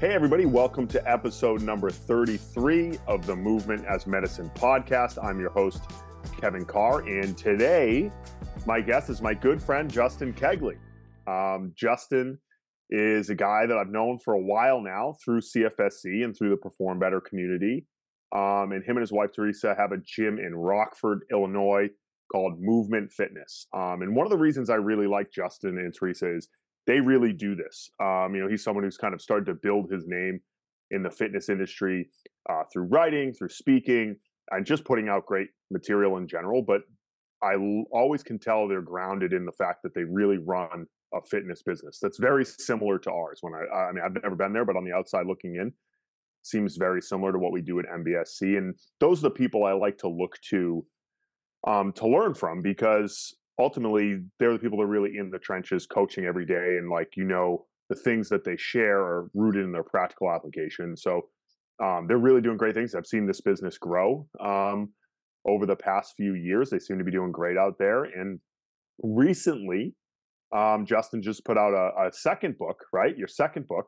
Hey, everybody, welcome to episode number 33 of the Movement as Medicine podcast. I'm your host, Kevin Carr, and today my guest is my good friend, Justin Kegley. Um, Justin is a guy that I've known for a while now through CFSC and through the Perform Better community. Um, and him and his wife, Teresa, have a gym in Rockford, Illinois called Movement Fitness. Um, and one of the reasons I really like Justin and Teresa is they really do this. Um, you know, he's someone who's kind of started to build his name in the fitness industry uh, through writing, through speaking, and just putting out great material in general. But I l- always can tell they're grounded in the fact that they really run a fitness business that's very similar to ours. When I, I mean, I've never been there, but on the outside looking in, seems very similar to what we do at MBSC. And those are the people I like to look to um, to learn from because ultimately they're the people that are really in the trenches coaching every day and like you know the things that they share are rooted in their practical application so um, they're really doing great things. I've seen this business grow um, over the past few years. They seem to be doing great out there and recently um, justin just put out a, a, second book right? Your second book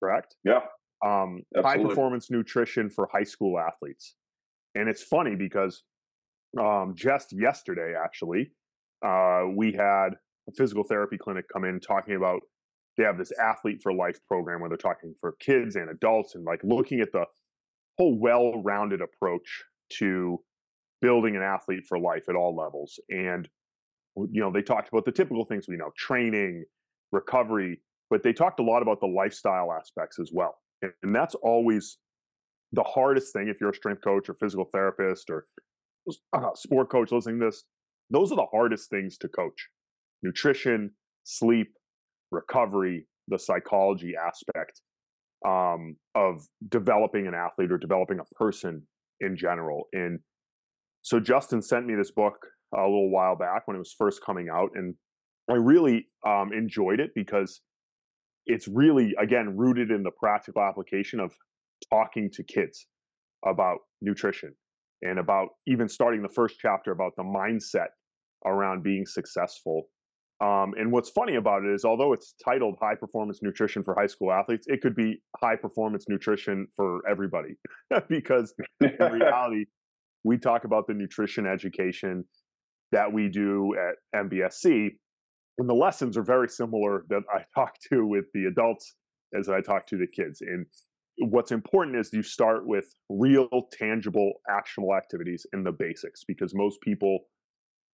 correct? Yeah. Um, high performance nutrition for high school athletes and it's funny because um, just yesterday actually uh, we had a physical therapy clinic come in talking about they have this athlete for life program where they're talking for kids and adults and like looking at the whole well-rounded approach to building an athlete for life at all levels. And you know they talked about the typical things we know training recovery but they talked a lot about the lifestyle aspects as well. And, and that's always the hardest thing if you're a strength coach or physical therapist or uh, sport coach listening to this those are the hardest things to coach nutrition, sleep, recovery, the psychology aspect um, of developing an athlete or developing a person in general. And so Justin sent me this book a little while back when it was first coming out, and I really um, enjoyed it because it's really, again, rooted in the practical application of talking to kids about nutrition and about even starting the first chapter about the mindset around being successful. Um, and what's funny about it is, although it's titled High Performance Nutrition for High School Athletes, it could be high performance nutrition for everybody because in reality, we talk about the nutrition education that we do at MBSC. And the lessons are very similar that I talk to with the adults as I talk to the kids. And what's important is you start with real, tangible, actionable activities in the basics because most people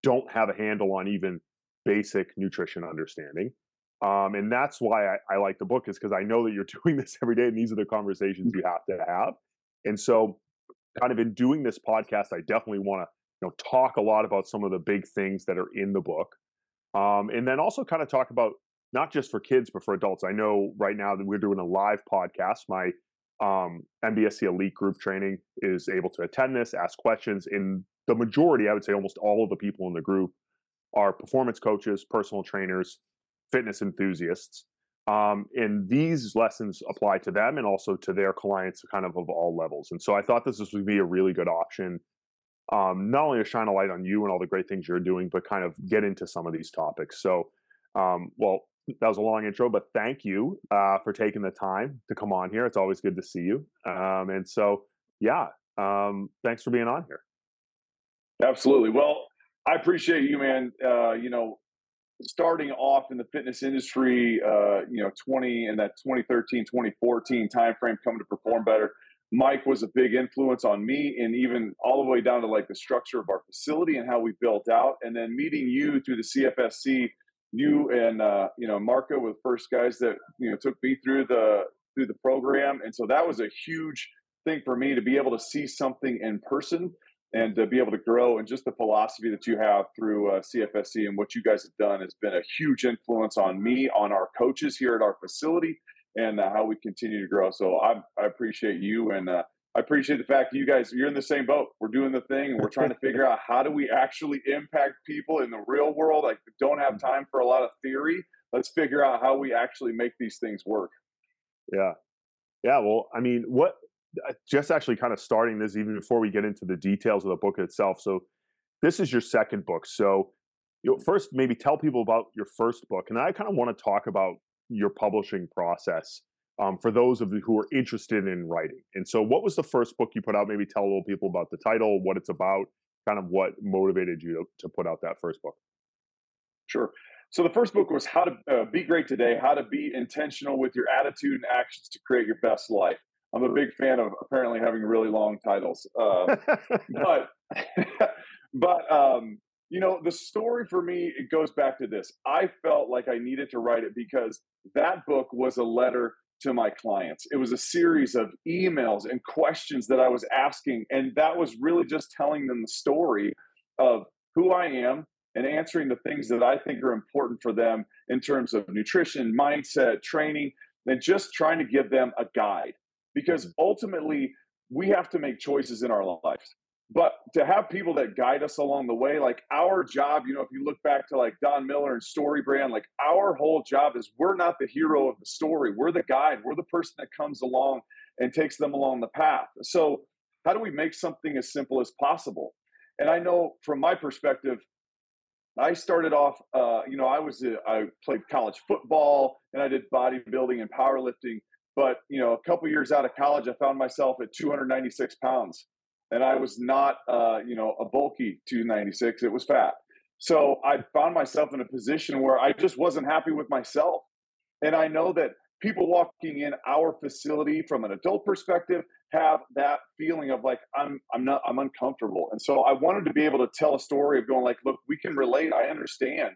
don't have a handle on even basic nutrition understanding. Um, and that's why I, I like the book is because I know that you're doing this every day, and these are the conversations you have to have. And so, kind of in doing this podcast, I definitely want to you know talk a lot about some of the big things that are in the book, um, and then also kind of talk about not just for kids but for adults. I know right now that we're doing a live podcast. My um, MBSC Elite Group Training is able to attend this, ask questions, and the majority, I would say almost all of the people in the group are performance coaches, personal trainers, fitness enthusiasts. Um, and these lessons apply to them and also to their clients kind of of all levels. And so I thought this would be a really good option, um, not only to shine a light on you and all the great things you're doing, but kind of get into some of these topics. So, um, well, that was a long intro, but thank you uh, for taking the time to come on here. It's always good to see you. Um, and so, yeah, um, thanks for being on here. Absolutely. Well, I appreciate you, man. Uh, you know, starting off in the fitness industry, uh, you know, 20 in that 2013, 2014 timeframe, coming to perform better. Mike was a big influence on me, and even all the way down to like the structure of our facility and how we built out. And then meeting you through the CFSC, you and uh, you know Marco were the first guys that you know took me through the through the program, and so that was a huge thing for me to be able to see something in person and to be able to grow and just the philosophy that you have through uh, CFSC and what you guys have done has been a huge influence on me, on our coaches here at our facility, and uh, how we continue to grow. So I, I appreciate you and uh, I appreciate the fact that you guys you're in the same boat. We're doing the thing and we're trying to figure out how do we actually impact people in the real world. Like don't have time for a lot of theory. Let's figure out how we actually make these things work. Yeah. Yeah, well, I mean, what just actually kind of starting this even before we get into the details of the book itself. So, this is your second book. So, you know, first maybe tell people about your first book, and I kind of want to talk about your publishing process um, for those of you who are interested in writing. And so, what was the first book you put out? Maybe tell a little people about the title, what it's about, kind of what motivated you to, to put out that first book. Sure. So the first book was How to uh, Be Great Today: How to Be Intentional with Your Attitude and Actions to Create Your Best Life. I'm a big fan of apparently having really long titles, uh, but but um, you know the story for me it goes back to this. I felt like I needed to write it because that book was a letter to my clients. It was a series of emails and questions that I was asking, and that was really just telling them the story of who I am and answering the things that I think are important for them in terms of nutrition, mindset, training, and just trying to give them a guide. Because ultimately, we have to make choices in our lives. But to have people that guide us along the way, like our job, you know, if you look back to like Don Miller and StoryBrand, like our whole job is we're not the hero of the story. We're the guide. We're the person that comes along and takes them along the path. So, how do we make something as simple as possible? And I know from my perspective, I started off, uh, you know, I was a, I played college football and I did bodybuilding and powerlifting. But you know, a couple years out of college, I found myself at 296 pounds, and I was not, uh, you know, a bulky 296. It was fat. So I found myself in a position where I just wasn't happy with myself. And I know that people walking in our facility from an adult perspective have that feeling of like I'm I'm not I'm uncomfortable. And so I wanted to be able to tell a story of going like, look, we can relate. I understand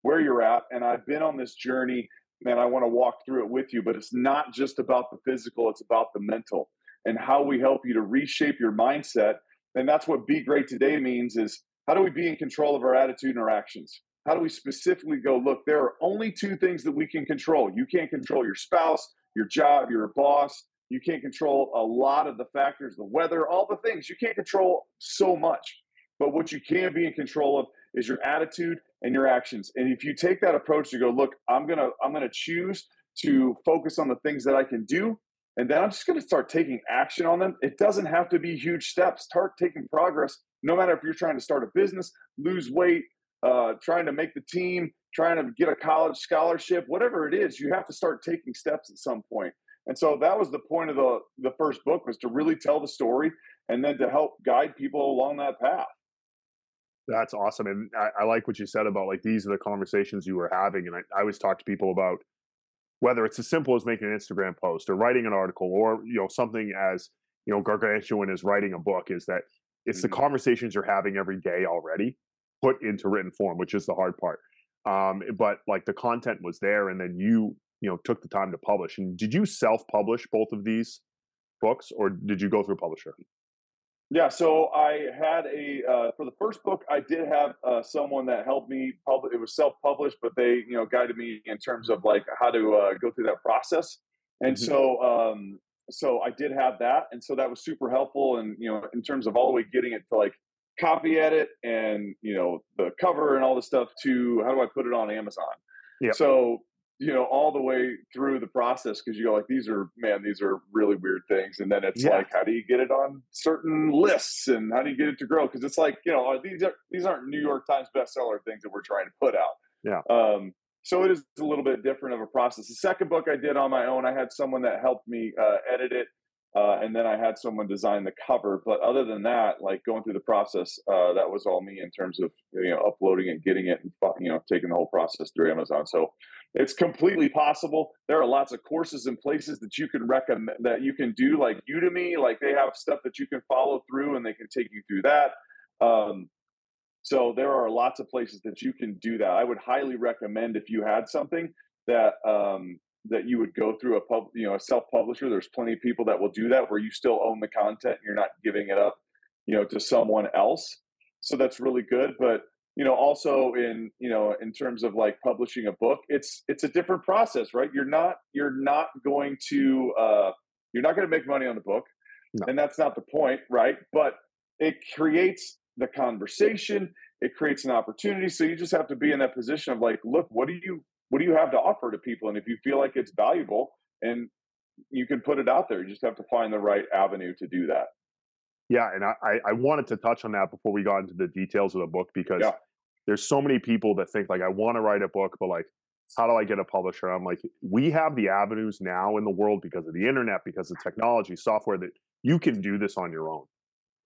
where you're at and I've been on this journey and I want to walk through it with you, but it's not just about the physical, it's about the mental and how we help you to reshape your mindset. And that's what be great today means is how do we be in control of our attitude and our actions? How do we specifically go, look, there are only two things that we can control. You can't control your spouse, your job, your boss. You can't control a lot of the factors, the weather, all the things. You can't control so much. But what you can be in control of is your attitude and your actions. And if you take that approach to go, look, I'm gonna I'm gonna choose to focus on the things that I can do, and then I'm just gonna start taking action on them. It doesn't have to be huge steps. Start taking progress. No matter if you're trying to start a business, lose weight, uh, trying to make the team, trying to get a college scholarship, whatever it is, you have to start taking steps at some point. And so that was the point of the the first book was to really tell the story and then to help guide people along that path. That's awesome. And I, I, like what you said about like these are the conversations you were having. And I, I always talk to people about whether it's as simple as making an Instagram post or writing an article or, you know, something as, you know, gargantuan as writing a book is that it's mm-hmm. the conversations you're having every day already put into written form, which is the hard part. Um, but like the content was there and then you, you know, took the time to publish. And did you self publish both of these books or did you go through a publisher? Yeah, so I had a uh, for the first book, I did have uh, someone that helped me. Publish, it was self-published, but they you know guided me in terms of like how to uh, go through that process. And mm-hmm. so um, so I did have that, and so that was super helpful. And you know, in terms of all the way getting it to like copy edit and you know the cover and all the stuff to how do I put it on Amazon. Yeah. So you know all the way through the process because you go like these are man these are really weird things and then it's yeah. like how do you get it on certain lists and how do you get it to grow because it's like you know these are these aren't new york times bestseller things that we're trying to put out yeah um so it is a little bit different of a process the second book i did on my own i had someone that helped me uh, edit it uh, and then I had someone design the cover. But other than that, like going through the process, uh, that was all me in terms of you know uploading it, getting it, and you know taking the whole process through Amazon. So it's completely possible. There are lots of courses and places that you can recommend that you can do, like Udemy. Like they have stuff that you can follow through, and they can take you through that. Um, so there are lots of places that you can do that. I would highly recommend if you had something that um, that you would go through a pub, you know, a self publisher. There's plenty of people that will do that where you still own the content and you're not giving it up, you know, to someone else. So that's really good. But you know, also in you know, in terms of like publishing a book, it's it's a different process, right? You're not you're not going to uh, you're not going to make money on the book, no. and that's not the point, right? But it creates the conversation it creates an opportunity so you just have to be in that position of like look what do you what do you have to offer to people? And if you feel like it's valuable and you can put it out there, you just have to find the right avenue to do that. Yeah, and I, I wanted to touch on that before we got into the details of the book because yeah. there's so many people that think like I want to write a book, but like how do I get a publisher? I'm like, we have the avenues now in the world because of the internet, because of technology, software that you can do this on your own.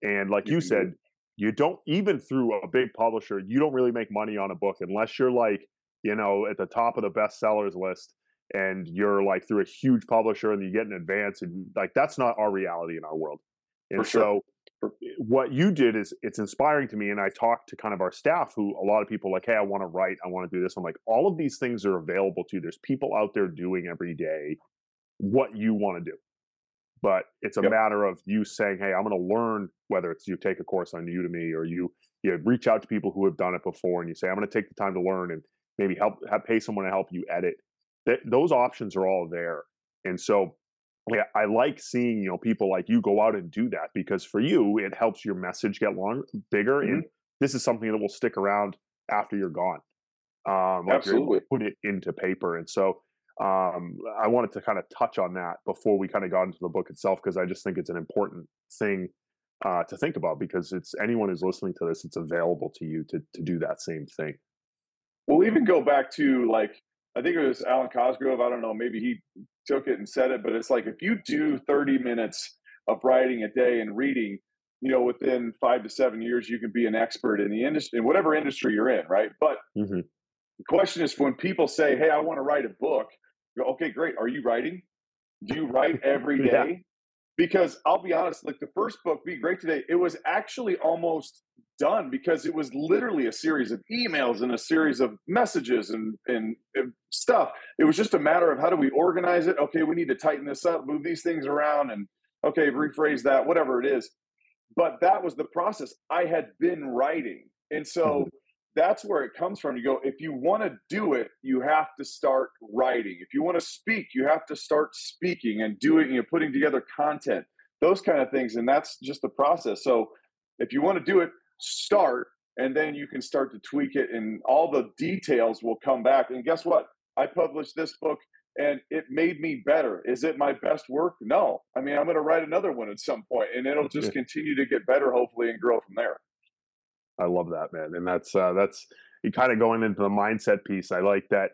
And like you mm-hmm. said, you don't even through a big publisher, you don't really make money on a book unless you're like, you know, at the top of the bestsellers list and you're like through a huge publisher and you get an advance and like that's not our reality in our world. And so what you did is it's inspiring to me and i talked to kind of our staff who a lot of people like hey i want to write i want to do this. I'm like all of these things are available to you. There's people out there doing every day what you want to do. But it's a yep. matter of you saying hey i'm going to learn whether it's you take a course on udemy or you you reach out to people who have done it before and you say i'm going to take the time to learn and maybe help have, pay someone to help you edit. That, those options are all there. And so yeah, I like seeing you know people like you go out and do that because for you it helps your message get long bigger, mm-hmm. and this is something that will stick around after you're gone. Um, like Absolutely, put it into paper, and so um, I wanted to kind of touch on that before we kind of got into the book itself because I just think it's an important thing uh, to think about because it's anyone who's listening to this, it's available to you to to do that same thing. We'll even go back to like I think it was Alwyn Cosgrove. I don't know. Maybe he took it and said it, but it's like if you do 30 minutes of writing a day and reading, you know, within five to seven years, you can be an expert in the industry, in whatever industry you're in, right? But mm-hmm. the question is when people say, Hey, I want to write a book, go, okay, great. Are you writing? Do you write every day? yeah because I'll be honest, like the first book, Be Great Today, it was actually almost done because it was literally a series of emails and a series of messages and, and, and, stuff. It was just a matter of how do we organize it? Okay, we need to tighten this up, move these things around, and okay, rephrase that, whatever it is. But that was the process. I had been writing. And so mm-hmm that's where it comes from. You go, if you want to do it, you have to start writing. If you want to speak, you have to start speaking and doing, you know, putting together content, those kind of things. And that's just the process. So if you want to do it, start, and then you can start to tweak it, and all the details will come back. And guess what? I published this book and it made me better. Is it my best work? No. I mean, I'm going to write another one at some point, and it'll just continue to get better, hopefully, and grow from there. I love that, man. And that's uh, that's you kind of going into the mindset piece. I like that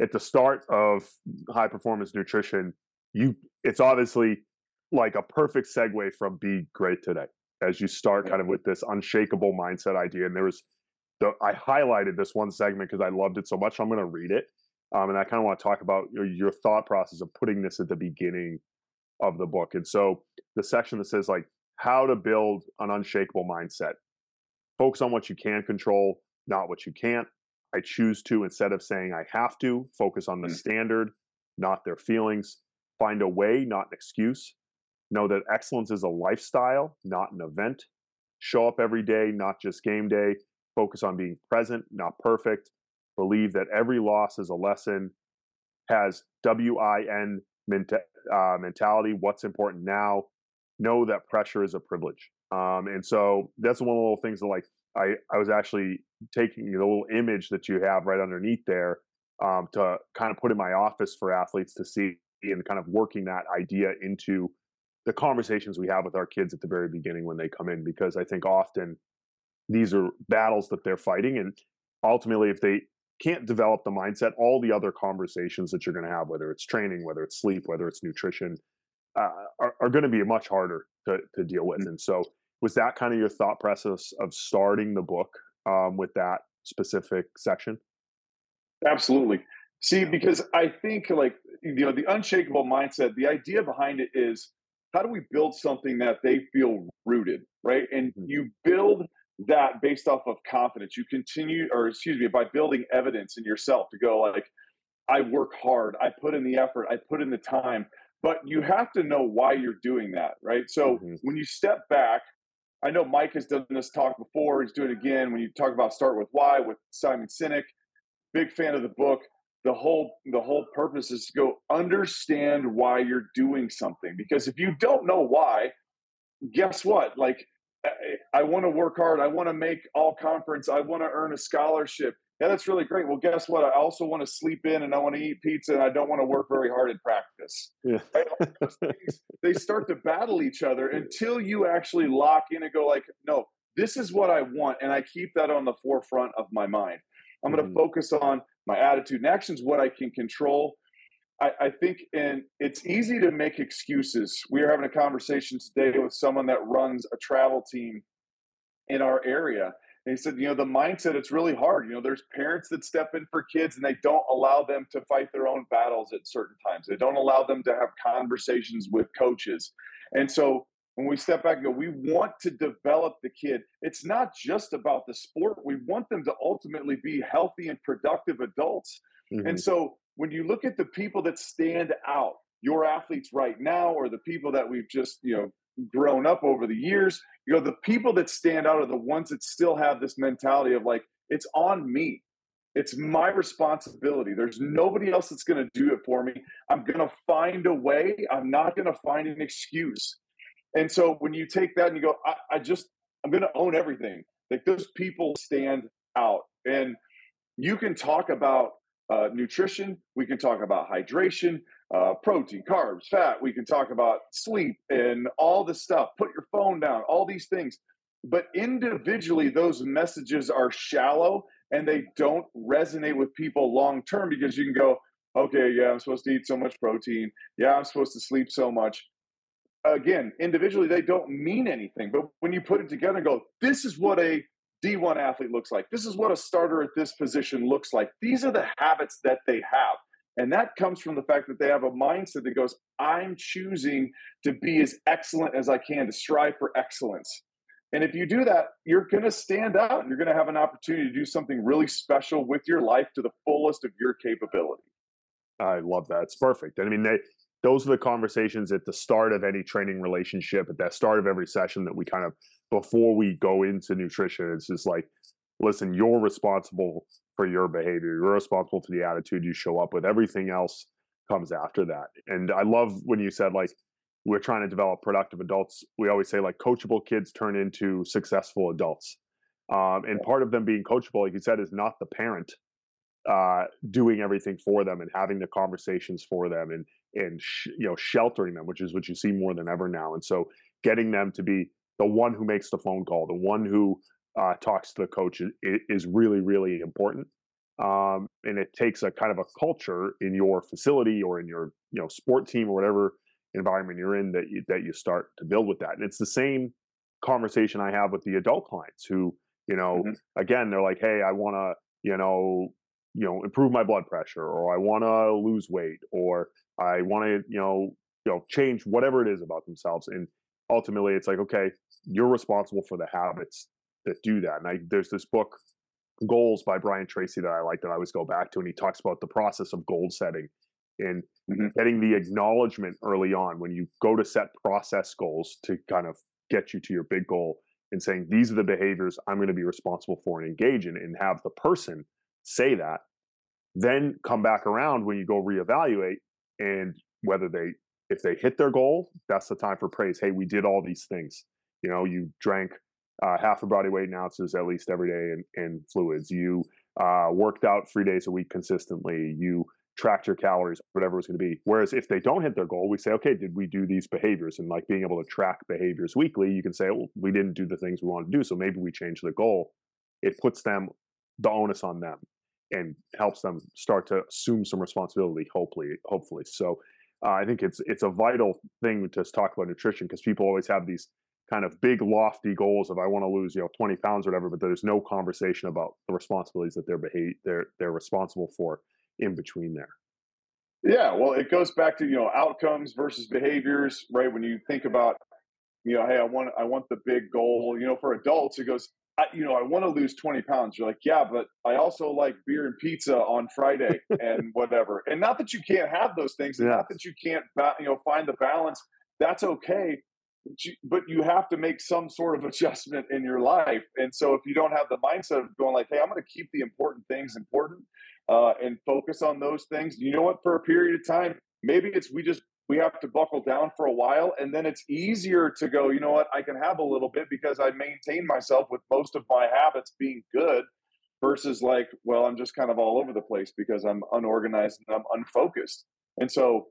at the start of high performance nutrition, you it's obviously like a perfect segue from be great today as you start kind of with this unshakable mindset idea. And there was the I highlighted this one segment because I loved it so much. I'm going to read it, um, and I kind of want to talk about your, your thought process of putting this at the beginning of the book. And so the section that says like how to build an unshakable mindset Focus on what you can control, not what you can't. I choose to, instead of saying I have to, focus on the mm. standard, not their feelings. Find a way, not an excuse. Know that excellence is a lifestyle, not an event. Show up every day, not just game day. Focus on being present, not perfect. Believe that every loss is a lesson. Has W I N uh, mentality. What's important now? Know that pressure is a privilege. Um, and so that's one of the little things that like I, I was actually taking the little image that you have right underneath there um, to kind of put in my office for athletes to see and kind of working that idea into the conversations we have with our kids at the very beginning when they come in because I think often these are battles that they're fighting and ultimately if they can't develop the mindset all the other conversations that you're going to have whether it's training whether it's sleep whether it's nutrition uh, are, are going to be much harder to, to deal with mm. and so was that kind of your thought process of starting the book um, with that specific section? Absolutely. See, because I think like you know the unshakable mindset, the idea behind it is how do we build something that they feel rooted, right? And mm-hmm. you build that based off of confidence. You continue, or excuse me, by building evidence in yourself to go like, I work hard, I put in the effort, I put in the time, but you have to know why you're doing that, right? So mm-hmm. when you step back I know Mike has done this talk before. He's doing it again when you talk about start with why with Simon Sinek. Big fan of the book. The whole the whole purpose is to go understand why you're doing something because if you don't know why, guess what? Like I, I want to work hard. I want to make all conference. I want to earn a scholarship yeah, that's really great. Well, guess what? I also want to sleep in and I want to eat pizza and I don't want to work very hard in practice. Yeah. they start to battle each other until you actually lock in and go like, no, this is what I want. And I keep that on the forefront of my mind. I'm going to mm. focus on my attitude and actions, what I can control. I, I think, and it's easy to make excuses. We are having a conversation today with someone that runs a travel team in our area. And he said, you know, the mindset, it's really hard. You know, there's parents that step in for kids and they don't allow them to fight their own battles at certain times. They don't allow them to have conversations with coaches. And so when we step back and go, we want to develop the kid. It's not just about the sport. We want them to ultimately be healthy and productive adults. Mm-hmm. And so when you look at the people that stand out, your athletes right now, or the people that we've just, you know, grown up over the years, you know, the people that stand out are the ones that still have this mentality of like, it's on me. It's my responsibility. There's nobody else that's going to do it for me. I'm going to find a way. I'm not going to find an excuse. And so when you take that and you go, I, I just, I'm going to own everything. Like those people stand out. And you can talk about uh, nutrition, we can talk about hydration, uh, protein, carbs, fat. We can talk about sleep and all this stuff. Put your phone down, all these things. But individually, those messages are shallow and they don't resonate with people long term because you can go, okay, yeah, I'm supposed to eat so much protein. Yeah, I'm supposed to sleep so much. Again, individually, they don't mean anything. But when you put it together and go, this is what a D1 athlete looks like, this is what a starter at this position looks like, these are the habits that they have. And that comes from the fact that they have a mindset that goes, I'm choosing to be as excellent as I can, to strive for excellence. And if you do that, you're going to stand out and you're going to have an opportunity to do something really special with your life to the fullest of your capability. I love that. It's perfect. And I mean, they, those are the conversations at the start of any training relationship, at the start of every session that we kind of, before we go into nutrition, it's just like, listen, you're responsible for your behavior. You're responsible for the attitude you show up with. Everything else comes after that. And I love when you said like we're trying to develop productive adults. We always say like coachable kids turn into successful adults. Um, and part of them being coachable, like you said, is not the parent uh, doing everything for them and having the conversations for them and and sh- you know sheltering them, which is what you see more than ever now. And so getting them to be the one who makes the phone call, the one who uh, talks to the coach is, is really, really important. Um, and it takes a kind of a culture in your facility or in your you know sport team or whatever environment you're in that you, that you start to build with that. And it's the same conversation I have with the adult clients who you know mm-hmm. again they're like, hey, I want to you know you know improve my blood pressure or I want to lose weight or I want to you know you know change whatever it is about themselves and ultimately it's like okay you're responsible for the habits that do that. And I, there's this book, Goals by Brian Tracy, that I like that I always go back to, and he talks about the process of goal setting and mm-hmm. getting the acknowledgement early on when you go to set process goals to kind of get you to your big goal and saying these are the behaviors I'm going to be responsible for and engage in, and have the person say that. Then come back around when you go reevaluate and whether they if they hit their goal, that's the time for praise. Hey, we did all these things. You know, you drank uh, half a body weight in ounces at least every day in, in fluids. You uh, worked out three days a week consistently. You tracked your calories, whatever it was going to be. Whereas if they don't hit their goal, we say, okay, did we do these behaviors? And like being able to track behaviors weekly, you can say, well, we didn't do the things we wanted to do. So maybe we change the goal. It puts them, the onus on them and helps them start to assume some responsibility, hopefully, hopefully. So uh, I think it's, it's a vital thing to talk about nutrition because people always have these kind of big lofty goals of I want to lose you know 20 pounds or whatever, but there's no conversation about the responsibilities that they're behave they're they're responsible for in between there. Yeah, well, it goes back to you know outcomes versus behaviors, right? When you think about you know, hey, I want I want the big goal. You know, for adults, it goes. I, you know, I want to lose 20 pounds. You're like, yeah, but I also like beer and pizza on Friday and whatever. And not that you can't have those things, and yeah. not that you can't, you know, find the balance. That's okay but you have to make some sort of adjustment in your life. And so if you don't have the mindset of going like, hey, I'm going to keep the important things important uh, and focus on those things, you know what? For a period of time, maybe it's we just we have to buckle down for a while, and then it's easier to go. You know what? I can have a little bit because I maintain myself with most of my habits being good. Versus like, well, I'm just kind of all over the place because I'm unorganized and I'm unfocused. And so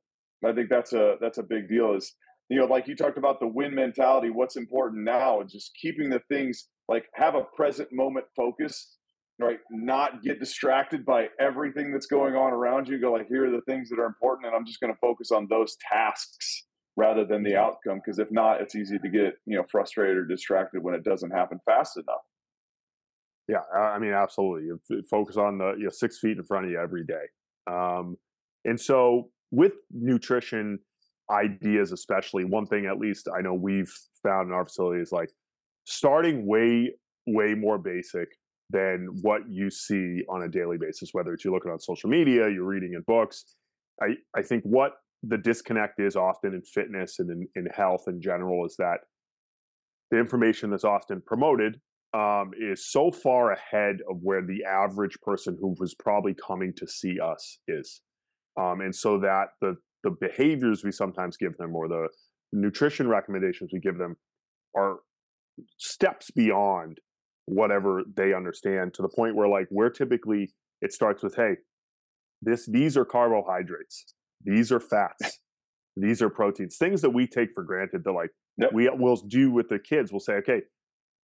I think that's a that's a big deal. Is you know, like you talked about the win mentality, what's important now is just keeping the things like have a present moment focus right? Not get distracted by everything that's going on around you. Go like, here are the things that are important, and I'm just going to focus on those tasks rather than the outcome. Because if not, it's easy to get you know frustrated or distracted when it doesn't happen fast enough. Yeah, I mean, absolutely. Focus on the you know, six feet in front of you every day. Um, and so with nutrition ideas, especially, one thing at least I know we've found in our facility is like starting way, way more basic than what you see on a daily basis, whether it's you're looking on social media, you're reading in books. I, I think what the disconnect is often in fitness and in, in health in general is that the information that's often promoted um, is so far ahead of where the average person who was probably coming to see us is. Um, and so that the the behaviors we sometimes give them or the nutrition recommendations we give them are steps beyond whatever they understand to the point where like we're typically it starts with hey this these are carbohydrates. These are fats. These are proteins. Things that we take for granted that like yep. we will do with the kids. We'll say okay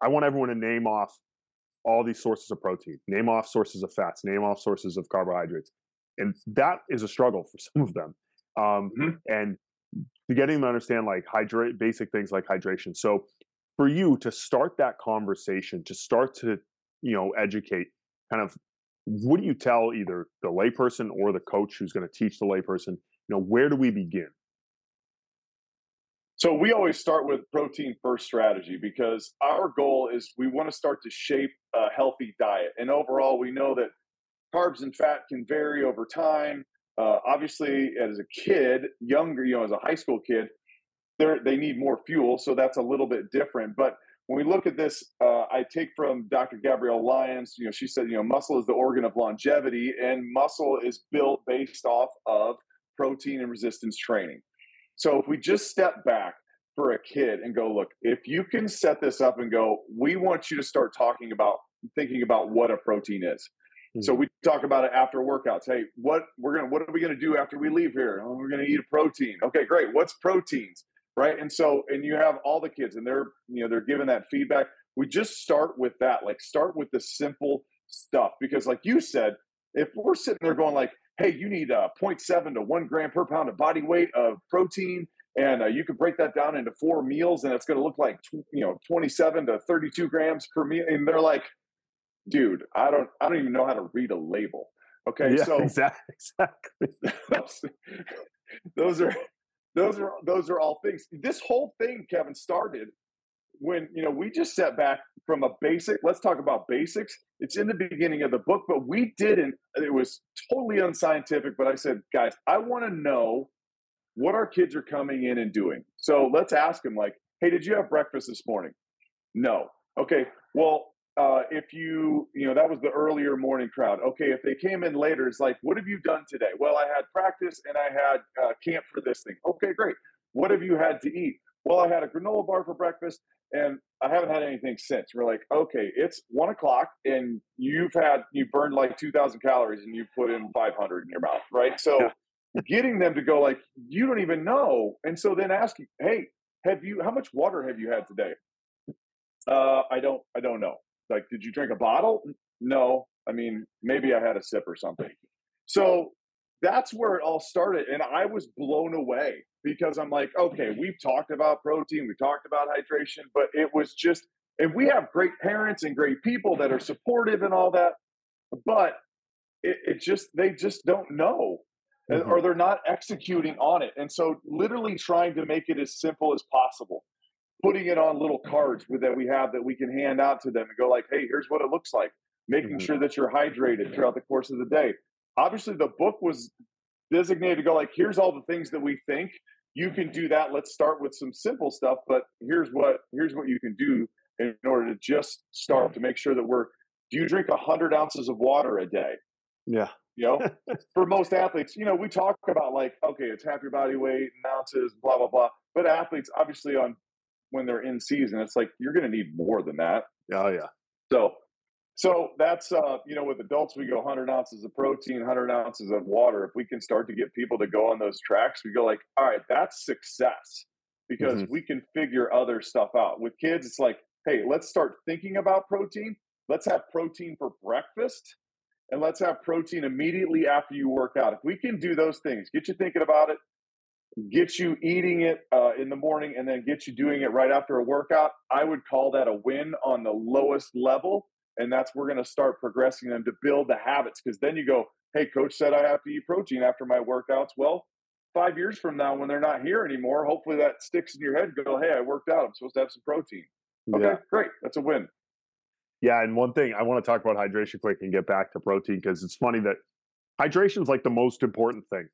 i want everyone to name off all these sources of protein. Name off sources of fats. Name off sources of carbohydrates. And that is a struggle for some of them um, mm-hmm. and getting them to understand like hydrate basic things like hydration. So for you to start that conversation to start to you know educate kind of what do you tell either the layperson or the coach who's going to teach the layperson you know where do we begin? So we always start with protein first strategy because our goal is we want to start to shape a healthy diet. And overall we know that carbs and fat can vary over time. Uh, obviously as a kid younger you know as a high school kid they they need more fuel, so that's a little bit different. But when we look at this, uh, I take from Dr. Gabrielle Lyons. You know, she said, you know, muscle is the organ of longevity, and muscle is built based off of protein and resistance training. So if we just step back for a kid and go, look, if you can set this up and go, we want you to start talking about thinking about what a protein is. Mm-hmm. So we talk about it after workouts. Hey, what we're gonna what are we gonna do after we leave here? Oh, we're gonna eat a protein. Okay, great. What's proteins? Right? And so and you have all the kids and they're you know they're giving that feedback. We just start with that like start with the simple stuff because like you said if we're sitting there going like hey you need a uh, 0.7 to 1 gram per pound of body weight of protein and uh, you can break that down into four meals and it's going to look like you know 27 to 32 grams per meal and they're like dude i don't i don't even know how to read a label. Okay yeah, so exactly, exactly. those are those are those are all things. This whole thing, Kevin, started when you know we just set back from a basic. Let's talk about basics. It's in the beginning of the book, but we didn't. It was totally unscientific. But I said, guys, I want to know what our kids are coming in and doing. So let's ask them, like, hey, did you have breakfast this morning? No. Okay. Well, uh, if you, you know, that was the earlier morning crowd. Okay, if they came in later, it's like, what have you done today? Well, I had practice and I had uh, camp for this thing. Okay, great. What have you had to eat? Well, I had a granola bar for breakfast and I haven't had anything since. We're like, okay, it's one o'clock and you've had, you burned like 2,000 calories and you put in 500 in your mouth, right? So yeah. getting them to go like, you don't even know. And so then asking, hey, have you, how much water have you had today? Uh, I don't, I don't know like, did you drink a bottle? No. I mean, maybe I had a sip or something. So that's where it all started. And I was blown away because I'm like, okay, we've talked about protein, we talked about hydration, but it was just, and we have great parents and great people that are supportive and all that, but it, it just, they just don't know. Mm-hmm. Or they're not executing on it. And so, literally trying to make it as simple as possible putting it on little cards that we have that we can hand out to them and go like, hey, here's what it looks like. Making mm-hmm. sure that you're hydrated throughout the course of the day. Obviously, the book was designated to go like, here's all the things that we think you can do that. Let's start with some simple stuff, but here's what here's what you can do in order to just start to make sure that we're. Do you drink hundred ounces of water a day? Yeah. You know, for most athletes, you know, we talk about like, okay, it's half your body weight in ounces, blah blah blah. But athletes, obviously, on when they're in season. It's like you're going to need more than that. Oh yeah. So, so that's uh, you know, with adults we go 100 ounces of protein, 100 ounces of water. If we can start to get people to go on those tracks, we go like, all right, that's success because mm-hmm. we can figure other stuff out. With kids, it's like, hey, let's start thinking about protein. let's have protein for breakfast and let's have protein immediately after you work out. If we can do those things, get you thinking about it, get you eating it uh, in the morning, and then get you doing it right after a workout, I would call that a win on the lowest level. And that's we're going to start progressing them to build the habits because then you go, hey, coach said I have to eat protein after my workouts. Well, five years from now, when they're not here anymore, hopefully that sticks in your head. Go, hey, I worked out. I'm supposed to have some protein. Okay, yeah. great. That's a win. Yeah, and one thing I want to talk about hydration quick and get back to protein because it's funny that hydration is like the most important thing,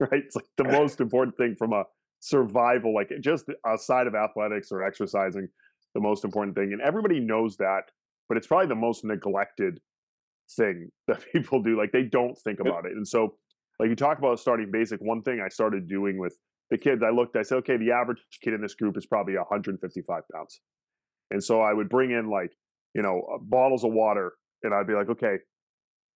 right? It's like the most important thing from a survival, like just outside of athletics or exercising, the most important thing. And everybody knows that, but it's probably the most neglected thing that people do. Like they don't think about it. And so, like you talk about starting basic, one thing I started doing with the kids, I looked, I said, okay, the average kid in this group is probably 155 pounds. And so I would bring in like you know, uh, bottles of water. And I'd be like, okay,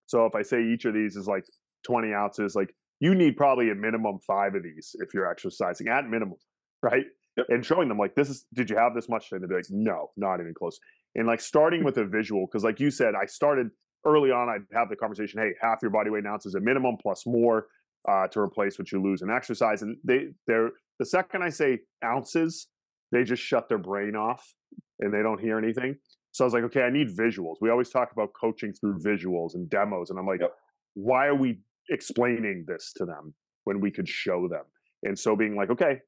so if I say each of these is like 20 ounces, like you need probably a minimum five of these if you're exercising at minimum, right? Yep. And showing them like, this is, did you have this much? And they'd be like, no, not even close. And like starting with a visual, because like you said, I started early on, I'd have the conversation, hey, half your body weight in ounces a minimum plus more uh, to replace what you lose in exercise. And they, they're, the second I say ounces, they just shut their brain off and they don't hear anything. So I was like, okay, I need visuals. We always talk about coaching through visuals and demos. And I'm like, yep. why are we explaining this to them when we could show them? And so being like, okay,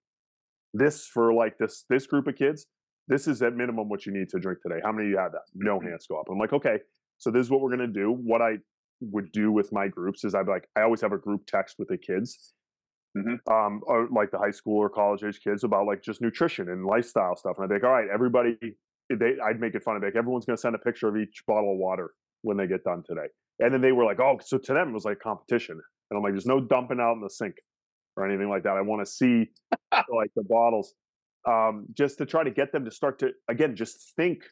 this for like this this group of kids, this is at minimum what you need to drink today. How many of you have that? No mm-hmm. hands go up. I'm like, okay, so this is what we're gonna do. What I would do with my groups is I'd like I always have a group text with the kids. Mm-hmm. Um, or like the high school or college age kids about like just nutrition and lifestyle stuff. And I'd be like, all right, everybody they, I'd make it fun of it. Like, everyone's going to send a picture of each bottle of water when they get done today. And then they were like, oh, so to them it was like competition. And I'm like, there's no dumping out in the sink or anything like that. I want to see like the bottles um, just to try to get them to start to, again, just think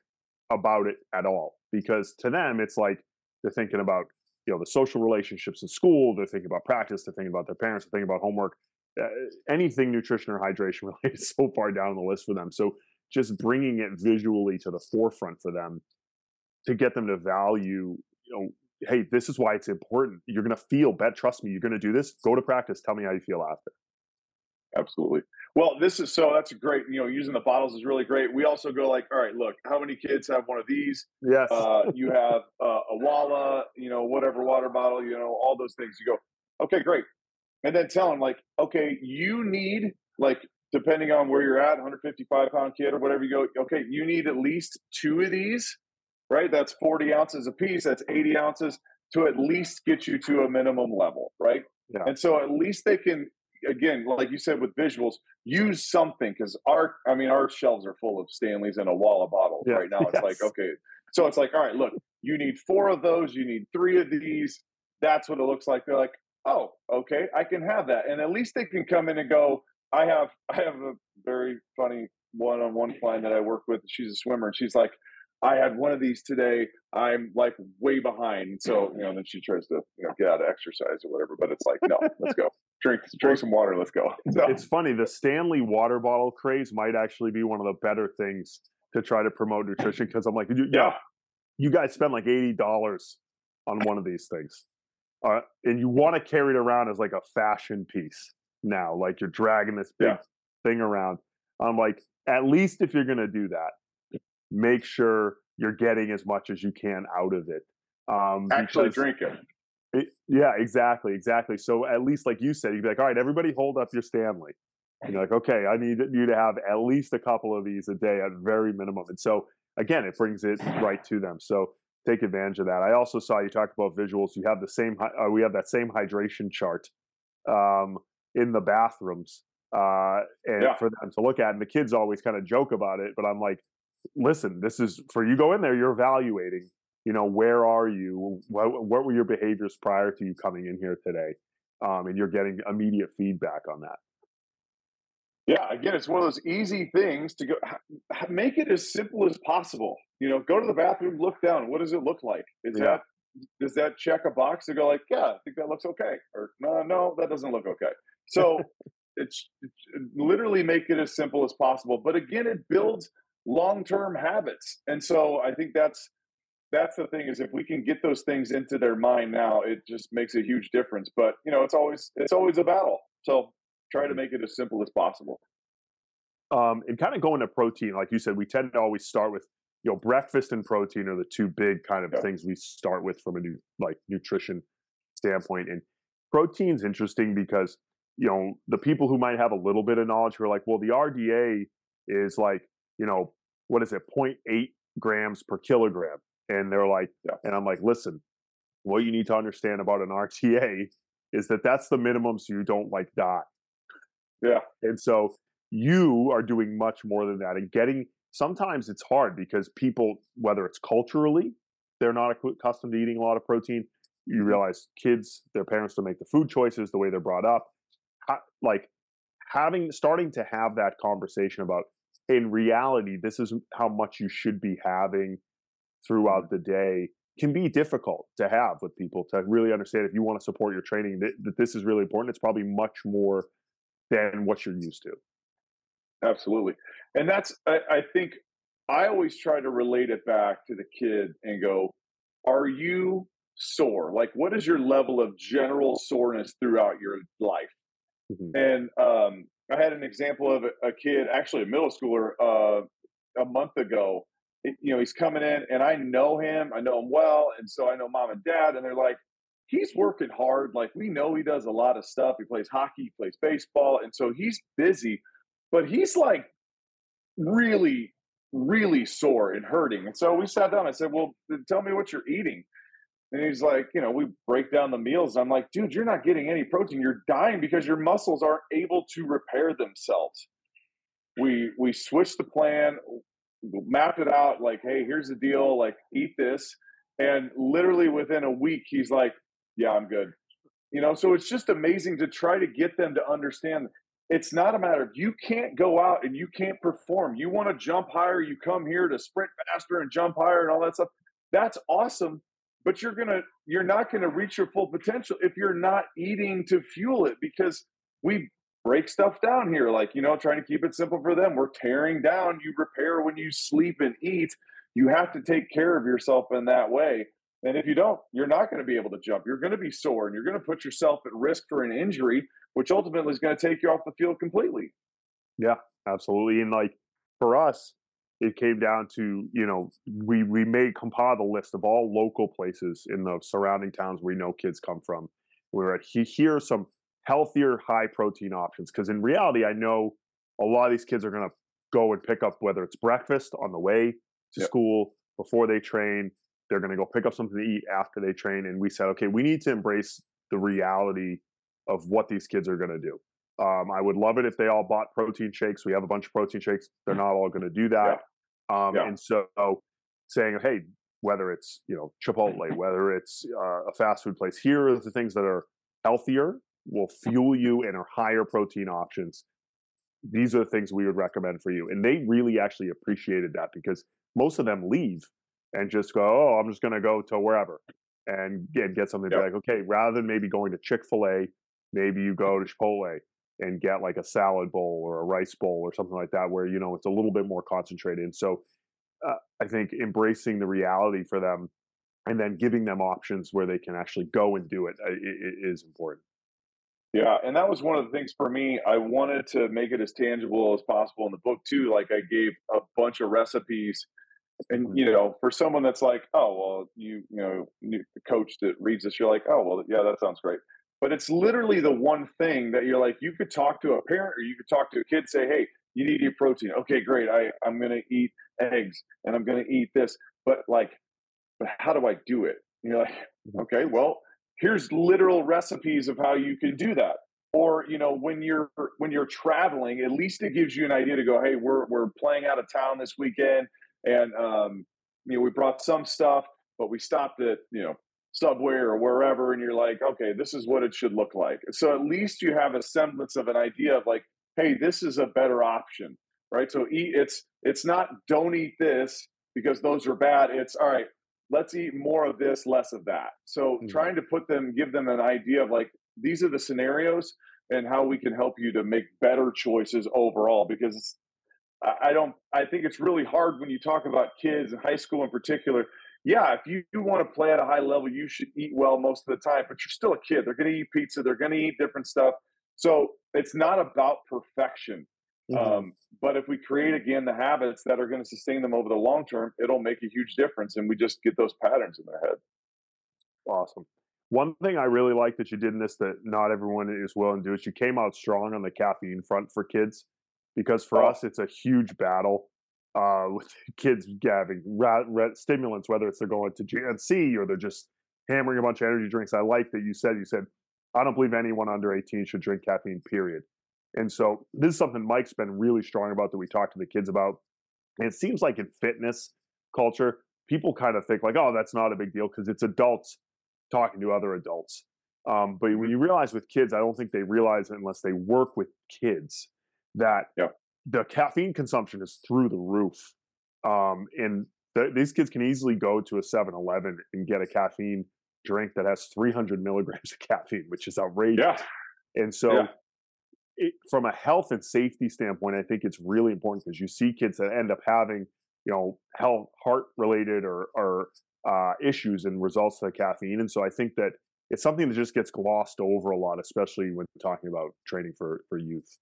about it at all. Because to them, it's like they're thinking about, you know, the social relationships in school. They're thinking about practice. They're thinking about their parents. They're thinking about homework. Uh, anything nutrition or hydration related so far down the list for them. So just bringing it visually to the forefront for them to get them to value you know hey this is why it's important. You're going to feel better trust me you're going to do this. Go to practice. Tell me how you feel after. Absolutely. Well this is so that's great you know using the bottles is really great. We also go like all right look how many kids have one of these? Yes. Uh, you have uh, a Owala you know whatever water bottle you know all those things. You go okay great. And then tell them like okay you need like depending on where you're at, 155 pound kid or whatever you go, okay, you need at least two of these, right? That's 40 ounces a piece. That's 80 ounces to at least get you to a minimum level, right? Yeah. And so at least they can, again, like you said with visuals, use something because our, I mean, our shelves are full of Stanleys and Owala bottles yeah. right now. It's yes. like, okay, so it's like, all right, look, you need four of those, you need three of these. That's what it looks like. They're like, oh, okay, I can have that. And at least they can come in and go, I have I have a very funny one-on-one client that I work with. She's a swimmer, and she's like, "I had one of these today. I'm like way behind." So you know, then she tries to you know get out of exercise or whatever. But it's like, no, let's go drink drink some water. Let's go. So. It's funny. The Stanley water bottle craze might actually be one of the better things to try to promote nutrition because I'm like, you, yeah, you guys spend like eighty dollars on one of these things, uh, and you want to carry it around as like a fashion piece now. Like you're dragging this big yeah. thing around. I'm like, at least if you're going to do that, make sure you're getting as much as you can out of it. Um, Actually, drink it. it. Yeah, exactly, exactly. So at least, like you said, you'd be like, all right, everybody, hold up your Stanley. And you're like, okay, I need you to have at least a couple of these a day at very minimum. And so again, it brings it right to them. So take advantage of that. I also saw you talk about visuals. You have the same. Uh, we have that same hydration chart um, in the bathrooms uh, and yeah. for them to look at. And the kids always kind of joke about it, but I'm like, listen, this is for you go in there, you're evaluating. You know, where are you? What, what were your behaviors prior to you coming in here today? Um, and you're getting immediate feedback on that. Yeah, again, it's one of those easy things to go make it as simple as possible. You know, go to the bathroom, look down. What does it look like? Is yeah. that does that check a box to go like, yeah, I think that looks okay, or no, no, that doesn't look okay. So it's, it's literally make it as simple as possible. But again, it builds long-term habits, and so I think that's that's the thing is if we can get those things into their mind now, it just makes a huge difference. But you know, it's always it's always a battle. So try to make it as simple as possible. Um, and kind of going to protein, like you said, we tend to always start with you know breakfast and protein are the two big kind of yeah. things we start with from a new like nutrition standpoint. And protein's interesting because you know the people who might have a little bit of knowledge who are like, well, the RDA is like you know what is it 0.8 grams per kilogram and they're like yeah. and i'm like listen what you need to understand about an RDA is that that's the minimum so you don't like die yeah and so you are doing much more than that and getting sometimes it's hard because people whether it's culturally they're not accustomed to eating a lot of protein you mm-hmm. realize kids their parents don't make the food choices the way they're brought up like having starting to have that conversation about in reality, this is how much you should be having throughout mm-hmm. the day can be difficult to have with people to really understand if you want to support your training that, that this is really important. It's probably much more than what you're used to. Absolutely. And that's, I, I think I always try to relate it back to the kid and go, are you sore? Like, what is your level of general soreness throughout your life? Mm-hmm. And um, I had an example of a, kid, actually a middle schooler, uh, a month ago. It, you know, he's coming in, and I know him. I know him well, and so I know mom and dad, and they're like, he's working hard. Like we know he does a lot of stuff. He plays hockey, he plays baseball, and so he's busy. But he's like really, really sore and hurting. And so we sat down. I said, "Well, tell me what you're eating." And he's like, you know, we break down the meals. I'm like, dude, you're not getting any protein. You're dying because your muscles aren't able to repair themselves. We we switched the plan, mapped it out. Like, hey, here's the deal. Like, eat this. And literally within a week, he's like, yeah, I'm good. You know, so it's just amazing to try to get them to understand it's not a matter of you can't go out and you can't perform. You want to jump higher, you come here to sprint faster and jump higher and all that stuff. That's awesome but you're gonna you're not gonna reach your full potential if you're not eating to fuel it because we break stuff down here like you know trying to keep it simple for them. We're tearing down you repair when you sleep and eat. You have to take care of yourself in that way. And if you don't you're not going to be able to jump. You're going to be sore and you're going to put yourself at risk for an injury which ultimately is going to take you off the field completely. Yeah absolutely. And like for us it came down to you know we we made compile the list of all local places in the surrounding towns we know kids come from. We are at here are some healthier high protein options because in reality I know a lot of these kids are going to go and pick up whether it's breakfast on the way to yep. school before they train. They're going to go pick up something to eat after they train, and we said, okay, we need to embrace the reality of what these kids are going to do. Um, I would love it if they all bought protein shakes. We have a bunch of protein shakes. They're not all going to do that. Um, yeah. And so saying, hey, whether it's you know Chipotle, whether it's uh, a fast food place, here are the things that are healthier, will fuel you, and are higher protein options. These are the things we would recommend for you. And they really actually appreciated that because most of them leave and just go, oh, I'm just going to go to wherever and get, get something yep. like, okay, rather than maybe going to Chick fil A, maybe you go to Chipotle and get like a salad bowl or a rice bowl or something like that where you know it's a little bit more concentrated and so uh, i think embracing the reality for them and then giving them options where they can actually go and do it, uh, is important yeah and that was one of the things for me i wanted to make it as tangible as possible in the book too like i gave a bunch of recipes and mm-hmm. you know for someone that's like oh well you you know coach that reads this you're like oh well yeah that sounds great but it's literally the one thing that you're like, you could talk to a parent or you could talk to a kid, say, hey, you need your protein. Okay, great. I, I'm going to eat eggs and I'm going to eat this. But like, but how do I do it? And you're like, mm-hmm. okay, well, here's literal recipes of how you can do that. Or, you know, when you're when you're traveling, at least it gives you an idea to go, hey, we're we're playing out of town this weekend and um, you know, we brought some stuff, but we stopped at, you know, Subway or wherever, and you're like, okay, this is what it should look like. So at least you have a semblance of an idea of like, hey, this is a better option, right? So eat. It's it's not don't eat this because those are bad. It's all right. Let's eat more of this, less of that. So mm-hmm. trying to put them, give them an idea of like these are the scenarios and how we can help you to make better choices overall. Because I don't. I think it's really hard when you talk about kids in high school in particular yeah, if you, you want to play at a high level, you should eat well most of the time, but you're still a kid. They're going to eat pizza, they're going to eat different stuff. So it's not about perfection. Mm-hmm. Um, but if we create again the habits that are going to sustain them over the long term, it'll make a huge difference. And we just get those patterns in their head. Awesome. One thing I really like that you did in this that not everyone is willing to do is you came out strong on the caffeine front for kids because for oh. us it's a huge battle uh, with kids having rat, rat stimulants, whether it's they're going to GNC or they're just hammering a bunch of energy drinks. I like that you said you said I don't believe anyone under 18 should drink caffeine. Period. And so this is something Mike's been really strong about that we talk to the kids about. And it seems like in fitness culture, people kind of think like, oh, that's not a big deal because it's adults talking to other adults. Um, but when mm-hmm. you realize with kids, I don't think they realize it unless they work with kids that yeah. The caffeine consumption is through the roof. Um, and th- these kids can easily go to a 7 Eleven and get a caffeine drink that has 300 milligrams of caffeine, which is outrageous. Yeah. And so yeah it, from a health and safety standpoint, I think it's really important because you see kids that end up having, you know, health, heart related or, or uh, issues and results to caffeine. And so I think that it's something that just gets glossed over a lot, especially when talking about training for, for youth.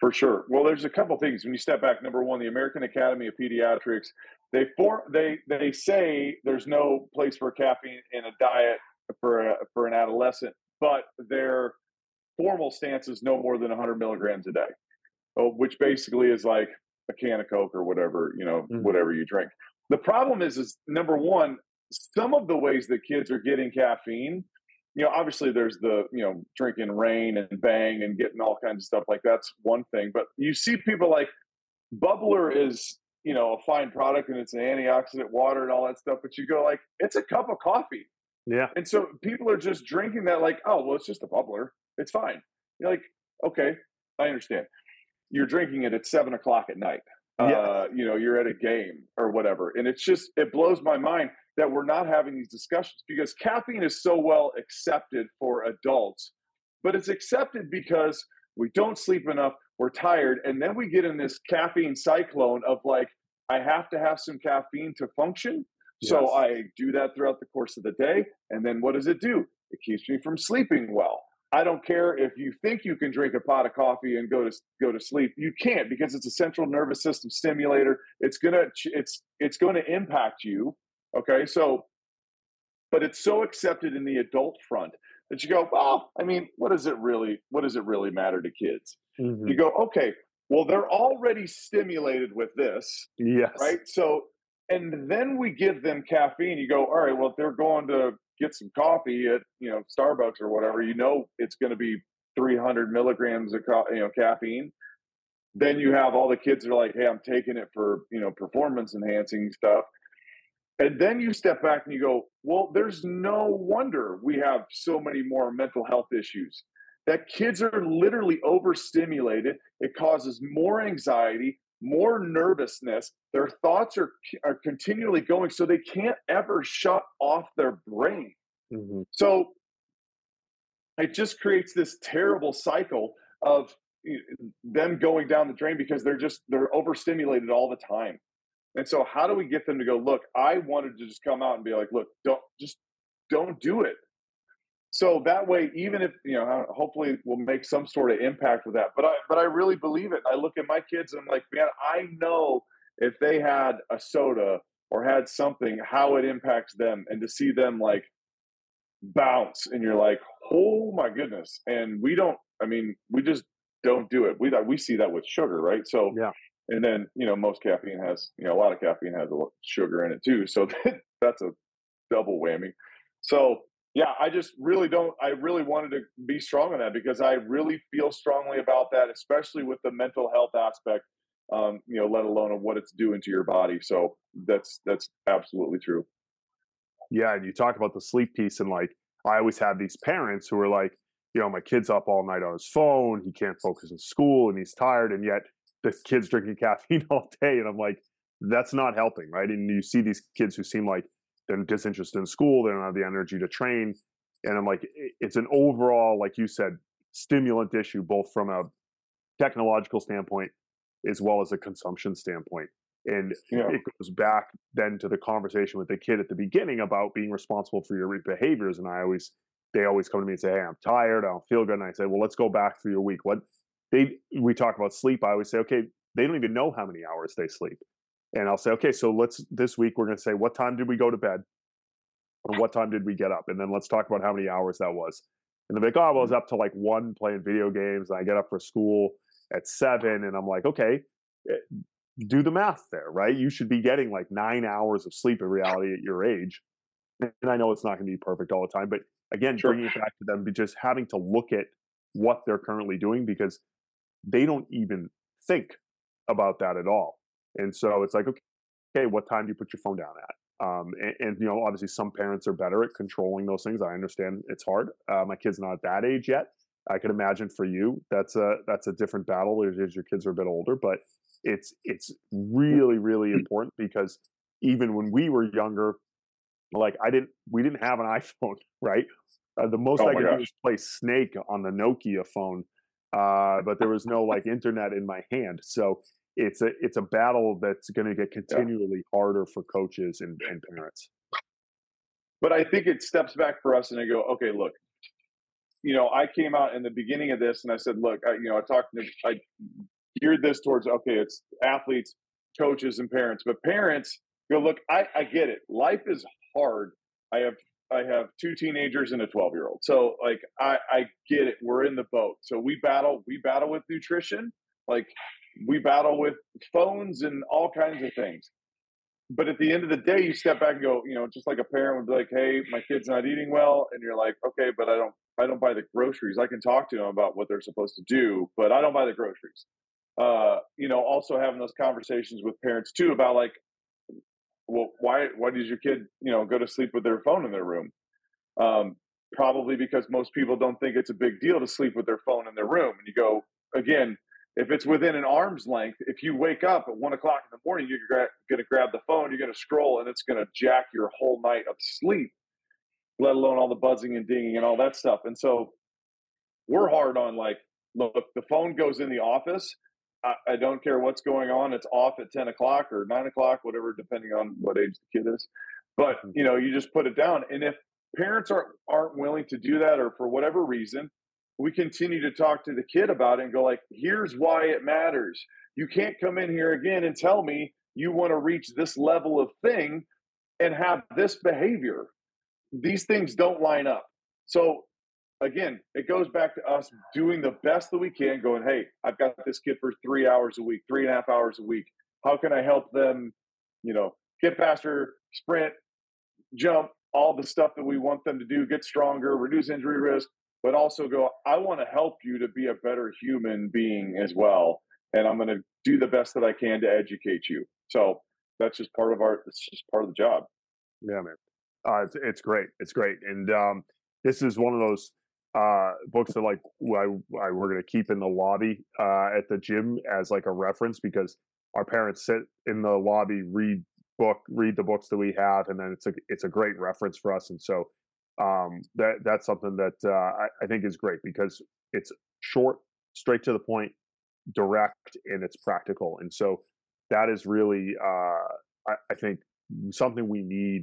For sure. Well, there's a couple things when you step back. Number one, the American Academy of Pediatrics they for they they say there's no place for caffeine in a diet for a, for an adolescent, but they're formal stance is no more than 100 milligrams a day, oh, which basically is like a can of Coke or whatever, you know, mm-hmm. whatever you drink. The problem is, is number one, some of the ways that kids are getting caffeine, you know, obviously there's the, you know, drinking Reign and bang and getting all kinds of stuff like that's one thing. But you see people like Bubbl'r is, you know, a fine product and it's an antioxidant water and all that stuff. But you go like, it's a cup of coffee. Yeah. And so people are just drinking that like, oh, well, it's just a Bubbl'r. It's fine. You're like, okay, I understand. You're drinking it at seven o'clock at night. Yeah. Uh, you know, you're at a game or whatever. And it's just, it blows my mind that we're not having these discussions because caffeine is so well accepted for adults, but it's accepted because we don't sleep enough, we're tired, and then we get in this caffeine cyclone of like, I have to have some caffeine to function. Yes. So I do that throughout the course of the day. And then what does it do? It keeps me from sleeping well. I don't care if you think you can drink a pot of coffee and go to go to sleep. You can't because it's a central nervous system stimulator. It's gonna it's it's going to impact you. Okay, so but it's so accepted in the adult front that you go, well, I mean, what does it really what does it really matter to kids? Mm-hmm. You go, okay, well, they're already stimulated with this. Yes. Right. So and then we give them caffeine. You go, all right, well, if they're going to get some coffee at you know Starbucks or whatever, you know it's going to be 300 milligrams of co- you know caffeine. Then you have all the kids that are like, "Hey, I'm taking it for you know performance enhancing stuff," and then you step back and you go, "Well, there's no wonder we have so many more mental health issues." That kids are literally overstimulated. It causes more anxiety, more nervousness. Their thoughts are, are continually going, so they can't ever shut off their brain. Mm-hmm. So it just creates this terrible cycle of them going down the drain because they're just they're overstimulated all the time. And so how do we get them to go, look, I wanted to just come out and be like, look, don't just don't do it so that way even if you know hopefully we'll make some sort of impact with that. But i but i really believe it. I look at my kids and i'm like man i know if they had a soda or had something how it impacts them. And to see them like bounce and you're like oh my goodness. And we don't i mean we just don't do it. We we see that with sugar right? So yeah and then you know most caffeine has you know a lot of caffeine has a lot of sugar in it too so that's a double whammy so yeah, I just really don't. I really wanted to be strong on that because I really feel strongly about that, especially with the mental health aspect. Um, you know, let alone of what it's doing to your body. So that's that's absolutely true. Yeah, and you talk about the sleep piece, and like I always have these parents who are like, you know, my kid's up all night on his phone, he can't focus in school, and he's tired, and yet the kid's drinking caffeine all day, and I'm like, that's not helping, right? And you see these kids who seem like they're disinterested in school. They don't have the energy to train. And I'm like, it's an overall, like you said, stimulant issue, both from a technological standpoint as well as a consumption standpoint. And yeah. it goes back then to the conversation with the kid at the beginning about being responsible for your behaviors. And I always, they always come to me and say, Hey, I'm tired. I don't feel good. And I say, Well, let's go back through your week. What they, we talk about sleep. I always say, Okay, they don't even know how many hours they sleep. And I'll say, Okay, so let's, this week, we're going to say, What time did we go to bed? And what time did we get up? And then let's talk about how many hours that was. And they're like, Oh, well, I was up to like one playing video games. And I get up for school at seven. And I'm like, Okay, eh, do the math there, right? You should be getting like nine hours of sleep in reality at your age. And I know it's not going to be perfect all the time, but again, sure. bringing it back to them, just having to look at what they're currently doing because they don't even think about that at all. And so it's like, okay, okay what time do you put your phone down at? Um, and, and, you know, obviously some parents are better at controlling those things. I understand it's hard. Uh, my kid's not at that age yet. I could imagine for you that's a that's a different battle as your kids are a bit older, but it's it's really really important because even when we were younger, like I didn't we didn't have an iPhone, right? Uh, the most oh I could gosh. do was play Snake on the Nokia phone, uh, but there was no like internet in my hand. So it's a it's a battle that's going to get continually yeah. harder for coaches and, and parents. But I think it steps back for us, and I go, okay, look, you know, I came out in the beginning of this, and I said, look, I, you know, I talked, to, I geared this towards okay, it's athletes, coaches, and parents. But parents go, look, I, I get it. Life is hard. I have I have two teenagers and a 12 year old. So like I, I get it. We're in the boat. So we battle, we battle with nutrition, like we battle with phones and all kinds of things. But at the end of the day, you step back and go, you know, just like a parent would be like, Hey, my kid's not eating well. And you're like, okay, but I don't, I don't buy the groceries. I can talk to them about what they're supposed to do, but I don't buy the groceries uh, you know, also having those conversations with parents too about like, well, why why does your kid, you know, go to sleep with their phone in their room? Um, probably because most people don't think it's a big deal to sleep with their phone in their room. And you go again, if it's within an arm's length, if you wake up at one o'clock in the morning, you're gra- going to grab the phone, you're going to scroll, and it's going to jack your whole night of sleep. Let alone all the buzzing and dinging and all that stuff. And so we're hard on like, look, the phone goes in the office I, I, don't care what's going on. It's off at 10 o'clock or nine o'clock, whatever, depending on what age the kid is. But, mm-hmm. you know, you just put it down. And if parents aren't, aren't willing to do that or for whatever reason, we continue to talk to the kid about it and go like, here's why it matters. You can't come in here again and tell me you want to reach this level of thing and have this behavior. These things don't line up. So again, it goes back to us doing the best that we can, going, hey, I've got this kid for three hours a week, three and a half hours a week. How can I help them, you know, get faster, sprint, jump, all the stuff that we want them to do, get stronger, reduce injury risk, but also go, I want to help you to be a better human being as well. And I'm going to do the best that I can to educate you. So that's just part of our, it's just part of the job. Yeah, man. Uh, it's, it's great. It's great. And um, this is one of those uh, books that like I, I we're gonna keep in the lobby uh, at the gym as like a reference because our parents sit in the lobby, read book, read the books that we have, and then it's a it's a great reference for us. And so um, that that's something that uh, I, I think is great because it's short, straight to the point, direct, and it's practical. And so that is really uh, I, I think something we need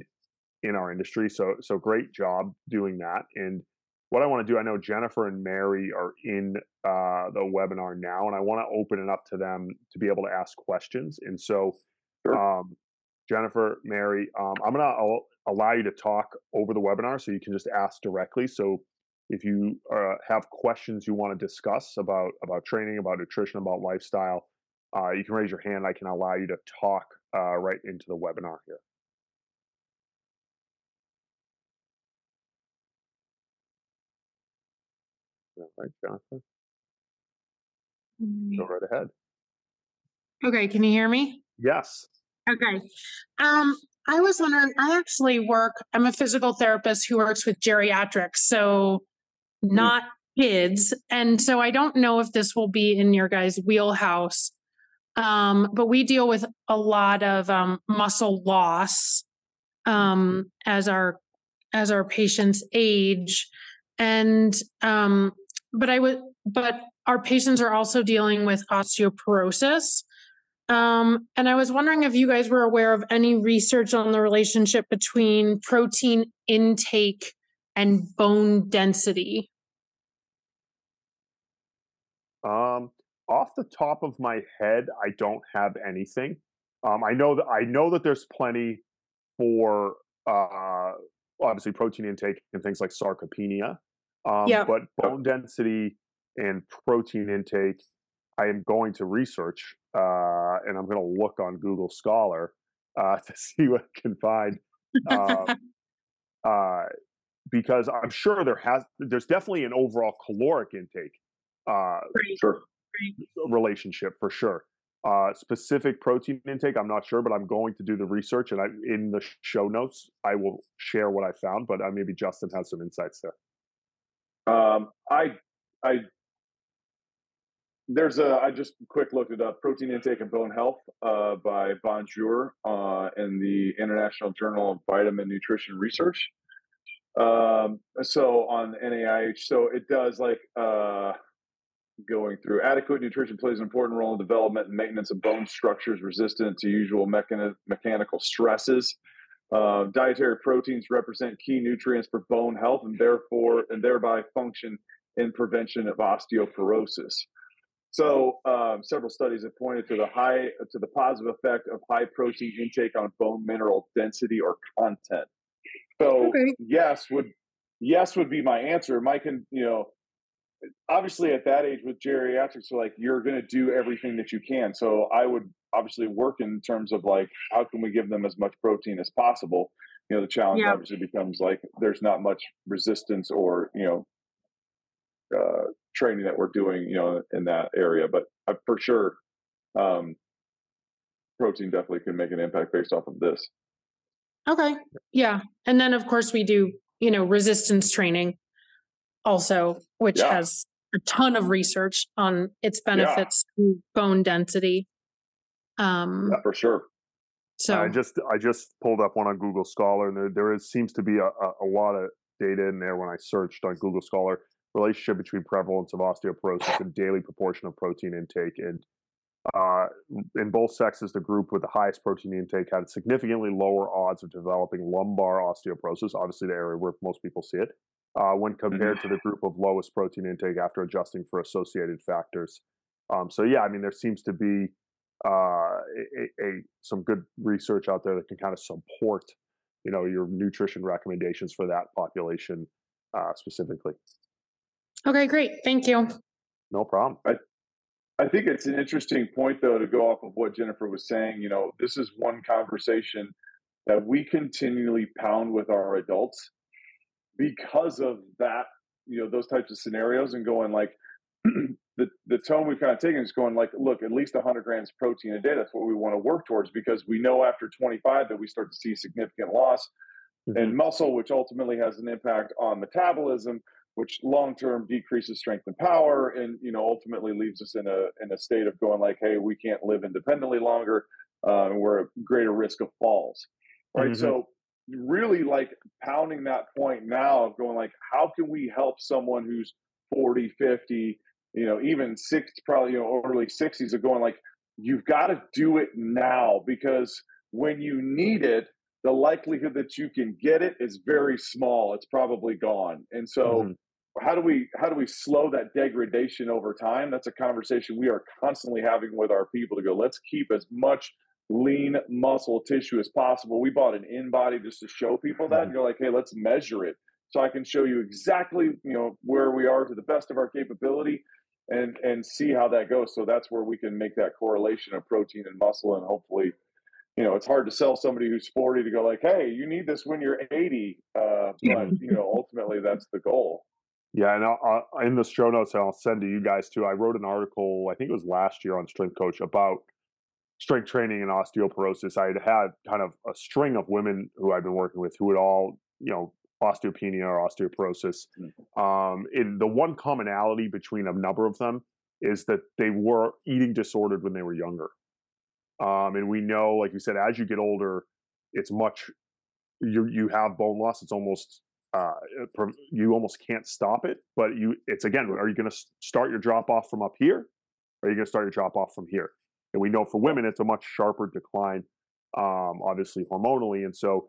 in our industry. So so great job doing that and what I want to do, I know Jennifer and Mary are in uh, the webinar now, and I want to open it up to them to be able to ask questions. And so, um, Jennifer, Mary, um, I'm going to allow you to talk over the webinar so you can just ask directly. So, if you uh, have questions you want to discuss about about training, about nutrition, about lifestyle, uh, you can raise your hand. I can allow you to talk uh, right into the webinar here. Right, Jonathan? Go mm. right ahead. Okay, can you hear me? Yes. Okay. Um, I was wondering, I actually work, I'm a physical therapist who works with geriatrics, so mm. not mm. kids. And so I don't know if this will be in your guys' wheelhouse. Um, but we deal with a lot of um, muscle loss um, as our as our patients age and um, but I would, but our patients are also dealing with osteoporosis. Um, and I was wondering if you guys were aware of any research on the relationship between protein intake and bone density. Um, off the top of my head, I don't have anything. Um, I know that I know that there's plenty for uh, obviously protein intake and things like sarcopenia. Um, Yeah. But bone density and protein intake, I am going to research uh, and I'm going to look on Google Scholar uh, to see what I can find. Um, uh, because I'm sure there has, there's definitely an overall caloric intake uh, Right, Sure. relationship for sure. Uh, specific protein intake, I'm not sure, but I'm going to do the research, and I in the show notes I will share what I found. But uh, maybe Justin has some insights there. Um, I, I, there's a, I just quick looked it up, Protein Intake and Bone Health uh, by Bonjour uh, in the International Journal of Vitamin Nutrition Research. Um, so on NIH, so it does like uh, going through adequate nutrition plays an important role in development and maintenance of bone structures resistant to usual mechani- mechanical stresses. Uh, dietary proteins represent key nutrients for bone health and therefore and thereby function in prevention of osteoporosis. So, um, several studies have pointed to the high to the positive effect of high protein intake on bone mineral density or content. So, Okay. yes would yes would be my answer. Mike, can you know, obviously at that age with geriatrics, like you're going to do everything that you can. So, I would obviously work in terms of like how can we give them as much protein as possible. You know, the challenge Yeah. obviously becomes like there's not much resistance or you know uh, training that we're doing, you know, in that area. But uh, for sure, um, protein definitely can make an impact based off of this. Okay, yeah. And then, of course, we do, you know, resistance training also, which Yeah. has a ton of research on its benefits to bone density. Um, Yeah, for sure. so I just I just pulled up one on Google Scholar, and there there is seems to be a, a, lot of data in there when I searched on Google Scholar relationship between prevalence of osteoporosis and daily proportion of protein intake. And uh, in both sexes, the group with the highest protein intake had significantly lower odds of developing lumbar osteoporosis, obviously the area where most people see it, uh, when compared to the group of lowest protein intake after adjusting for associated factors. Um, so yeah, I mean, there seems to be uh, a, a, a some good research out there that can kind of support, you know, your nutrition recommendations for that population uh, specifically. okay, great. Thank you. No problem. I, I think it's an interesting point, though, to go off of what Jennifer was saying. You know, this is one conversation that we continually pound with our adults because of that, you know, those types of scenarios and going like, the, the tone we've kind of taken is going like, look, at least 100 grams protein a day. That's what we want to work towards because we know after 25 that we start to see significant loss in muscle, which ultimately has an impact on metabolism, which long term decreases strength and power, and you know ultimately leaves us in a in a state of going like, hey, we can't live independently longer, uh, and we're at greater risk of falls, right? Mhm. So really like pounding that point now of going like, how can we help someone who's 40, 50, you know, even six, probably you know early 60s of going like, you've got to do it now because when you need it the likelihood that you can get it is very small. It's probably gone. And so Mhm. how do we how do we slow that degradation over time? That's a conversation we are constantly having with our people to go let's keep as much lean muscle tissue as possible. We bought an InBody just to show people that and go like hey let's measure it. So i can show you exactly you know where we are to the best of our capability and and see how that goes so that's where we can make that correlation of protein and muscle and hopefully you know, it's hard to sell somebody who's 40 to go like, hey, you need this when you're 80. Uh, but, you know, ultimately that's the goal. Yeah, and I'll, I'll, in the show notes, I'll send to you guys too. I wrote an article, I think it was last year on Strength Coach about strength training and osteoporosis. I had had kind of a string of women who I've been working with who had all, you know, osteopenia or osteoporosis. Um, and the one commonality between a number of them is that they were eating disordered when they were younger. Um, and we know, like you said, as you get older, it's much you you have bone loss. It's almost uh, you almost can't stop it. But you, it's again, are you going to start your drop off from up here? Or are you going to start your drop off from here? And we know for women, it's a much sharper decline, um, obviously hormonally. And so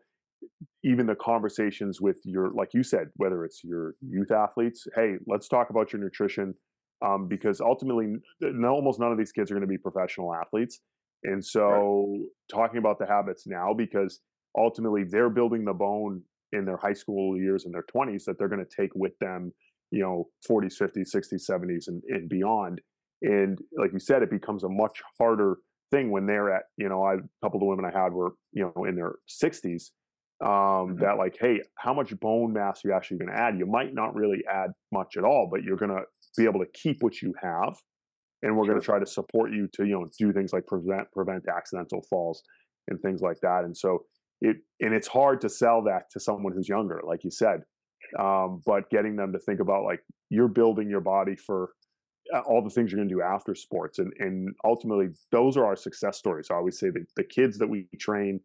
even the conversations with your, like you said, whether it's your youth athletes, hey, let's talk about your nutrition. Um, because ultimately, no, almost none of these kids are going to be professional athletes. And so, right. talking about the habits now, because ultimately they're building the bone in their high school years and their 20s that they're going to take with them, you know, 40s, 50s, 60s, 70s, and, and beyond. And like you said, it becomes a much harder thing when they're at, you know, I, a couple of the women I had were, you know, in their 60s. Um, mm-hmm. That like, hey, how much bone mass are you actually going to add? You might not really add much at all, but you're going to be able to keep what you have and we're sure. going to try to support you to you know do things like prevent prevent accidental falls and things like that and so it and it's hard to sell that to someone who's younger like you said um, but getting them to think about like you're building your body for uh, all the things you're going to do after sports and and ultimately those are our success stories i always say that the kids that we train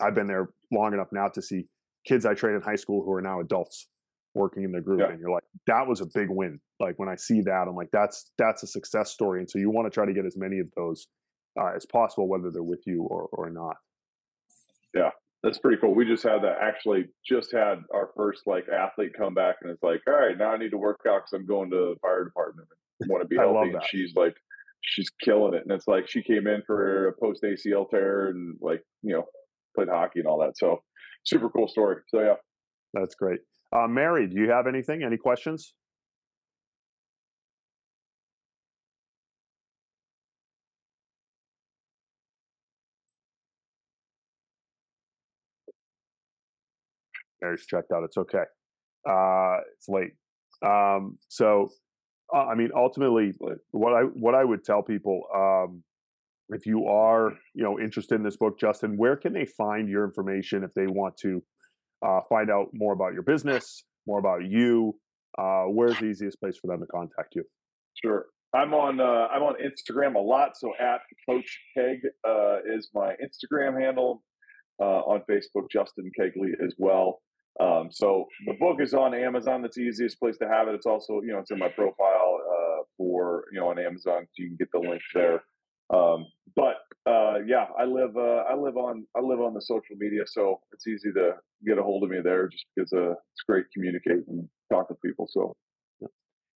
i've been there long enough now to see kids i trained in high school who are now adults working in the group yeah. and you're like that was a big win. Like when i see that i'm like that's that's a success story. And so you want to try to get as many of those uh, as possible whether they're with you or or not. Yeah that's pretty cool. We just had that actually just had our first like athlete come back and it's like all right now i need to work out because i'm going to the fire department and want to be healthy. And she's like she's killing it. And it's like she came in for a post acl tear and like you know played hockey and all that so super cool story so yeah that's great uh, Mary, do you have anything? Any questions? Mary's checked out. It's okay. Uh, it's late. Um, so, uh, I mean, ultimately, what I what I would tell people, um, if you are, you know, interested in this book, Justin, where can they find your information if they want to uh, find out more about your business, more about you, uh, where's the easiest place for them to contact you? Sure. I'm on uh, I'm on Instagram a lot. So at Coach Keg uh, is my Instagram handle. Uh, on Facebook, Justin Kegley as well. Um, so the book is on Amazon. That's the easiest place to have it. It's also you know it's in my profile uh, for you know on Amazon. You can get the link there. Um, but uh, yeah, I live uh, I live on I live on the social media, so it's easy to get a hold of me there, just because uh, it's great to communicate and talk to people. So.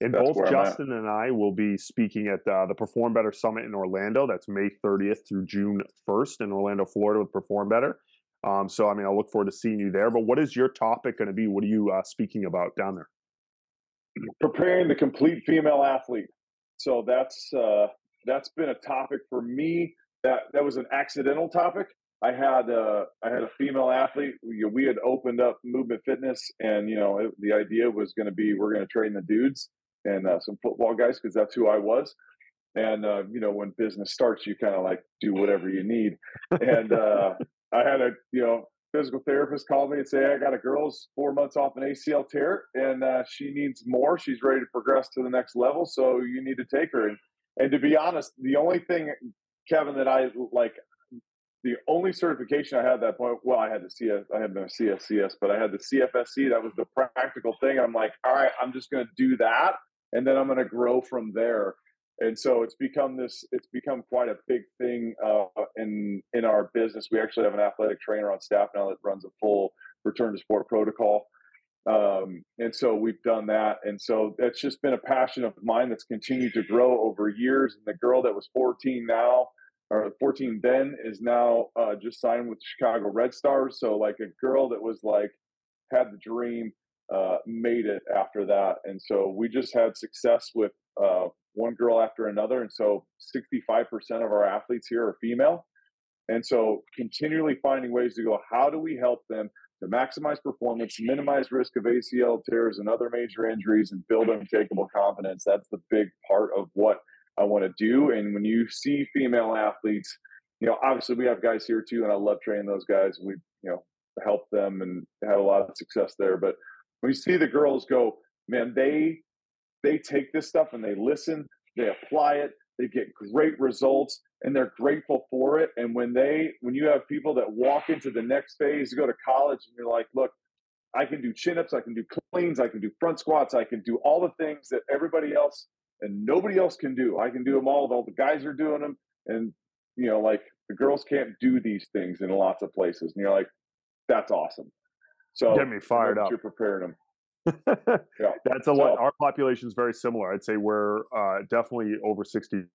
And both Justin and I will be speaking at uh, the Perform Better Summit in Orlando. That's May 30th through June 1st in Orlando, Florida with Perform Better. Um, so, I mean, I look forward to seeing you there. But what is your topic going to be? What are you uh, speaking about down there? Preparing the complete female athlete. So that's uh, that's been a topic for me. That that was an accidental topic. I had uh, I had a female athlete. We, we had opened up movement fitness, and you know it, the idea was going to be we're going to train the dudes and uh, some football guys because that's who I was. And uh, you know when business starts, you kind of like do whatever you need. And uh, I had a you know physical therapist call me and say I got a girl's four months off an ACL tear, and uh, she needs more. She's ready to progress to the next level, so you need to take her. And and to be honest, the only thing, Kevin, that I like, the only certification I had at that point, well, I had the CS, I had the CSCS, but I had the CFSC. That was the practical thing. I'm like, all right, I'm just going to do that, and then I'm going to grow from there. And so it's become this. It's become quite a big thing uh, in in our business. We actually have an athletic trainer on staff now that runs a full return to sport protocol. Um, and so we've done that. And so that's just been a passion of mine that's continued to grow over years. And the girl that was 14 now, or 14 then, is now uh, just signed with the Chicago Red Stars. So, like a girl that was like, had the dream, uh, made it after that. And so we just had success with uh, one girl after another. And so 65% of our athletes here are female. And so continually finding ways to go, how do we help them to maximize performance, minimize risk of ACL tears and other major injuries, and build unshakable confidence. That's the big part of what I want to do. And when you see female athletes, you know, obviously we have guys here too, and I love training those guys. We, you know, help them and had a lot of success there. But when you see the girls go, man, they they take this stuff and they listen, they apply it, they get great results, and they're grateful for it. And when they, when you have people that walk into the next phase, go to college, and you're like, look, I can do chin ups, I can do cleans, I can do front squats, I can do all the things that everybody else and nobody else can do. I can do them all. All the guys are doing them, and you know, like the girls can't do these things in lots of places. And you're like, that's awesome. So Get me fired up. You're preparing them. yeah. That's a lot. So- Our population is very similar. I'd say we're uh, definitely over 60%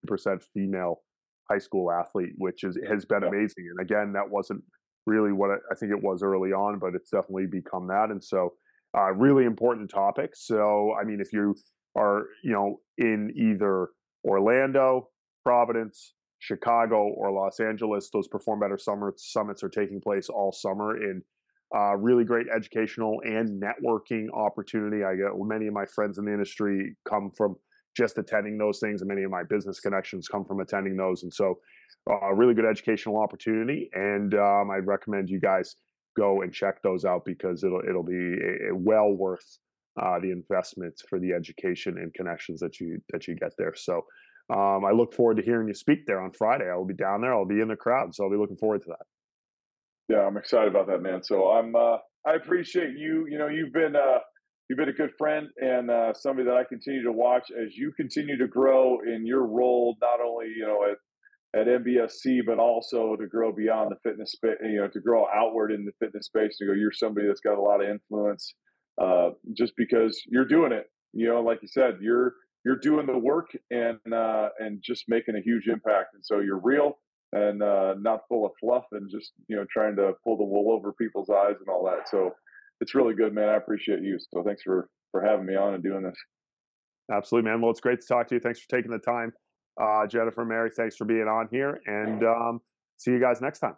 female high school athlete, which is has been Yeah. amazing. And again, that wasn't really what I, I think it was early on, but it's definitely become that. And so, uh, really important topic. So, I mean, if you are, you know, in either Orlando, Providence, Chicago, or Los Angeles, those Perform Better Summer Summits are taking place all summer in uh, really great educational and networking opportunity. I get many of my friends in the industry come from just attending those things, and many of my business connections come from attending those. And so, uh, really good educational opportunity. And um, I'd recommend you guys go and check those out because it'll it'll be a, a well worth uh, the investment for the education and connections that you that you get there. So. Um, I look forward to hearing you speak there on Friday. I will be down there. I'll be in the crowd, so I'll be looking forward to that. Yeah, I'm excited about that, man. So I'm, uh, I appreciate you. You know, you've been, uh, you've been a good friend and uh, somebody that I continue to watch as you continue to grow in your role, not only you know at at MBSC, but also to grow beyond the fitness space. You know, to grow outward in the fitness space. To go, you're somebody that's got a lot of influence, uh, just because you're doing it. You know, like you said, you're you're doing the work and uh, and just making a huge impact. And so you're real and uh, not full of fluff and just you know trying to pull the wool over people's eyes and all that. So it's really good, man. I appreciate you. So thanks for for having me on and doing this. Absolutely, man. Well, it's great to talk to you. Thanks for taking the time. Uh, Jennifer, Mary, thanks for being on here. And um, see you guys next time.